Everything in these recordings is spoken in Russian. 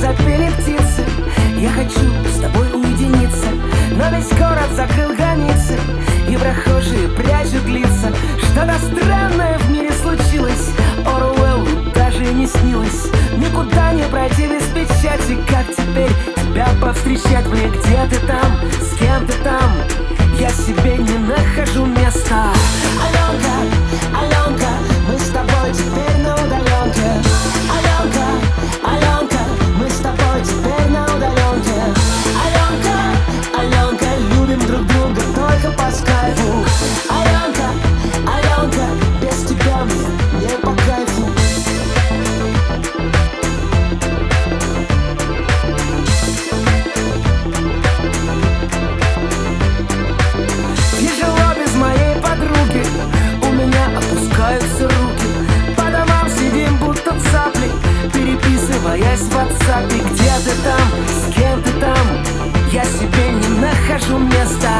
запели птицы. Я хочу с тобой уединиться Но весь город закрыл границы И прохожие прячут лица. Что-то странное в мире случилось Оруэллу даже не снилось. Никуда не пройти без печати Как теперь тебя повстречать мне? Где ты там, с кем ты там? Я себе не нахожу места. Аленка, Аленка, Переписываясь в WhatsApp Где ты там, с кем ты там? Я себе не нахожу места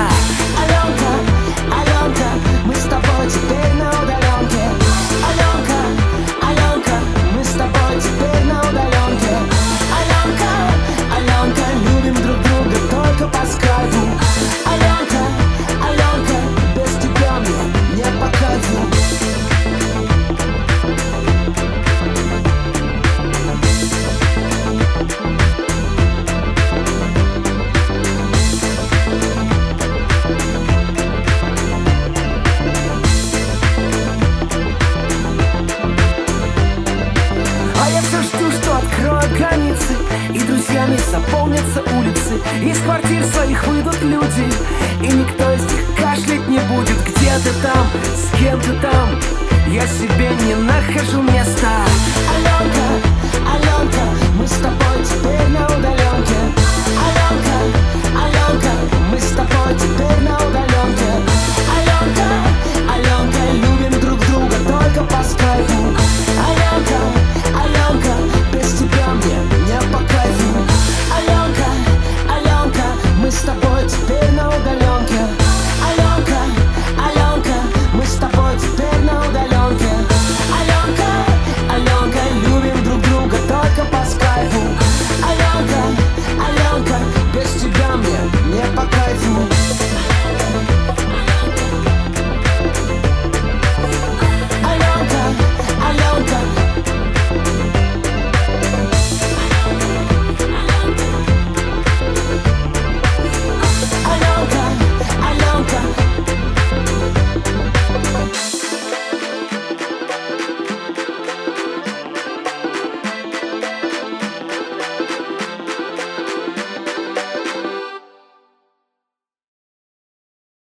заполнятся улицы Из квартир своих выйдут люди. И никто из них кашлять не будет. Где ты там, с кем ты там? Я себе не нахожу места. Аленка,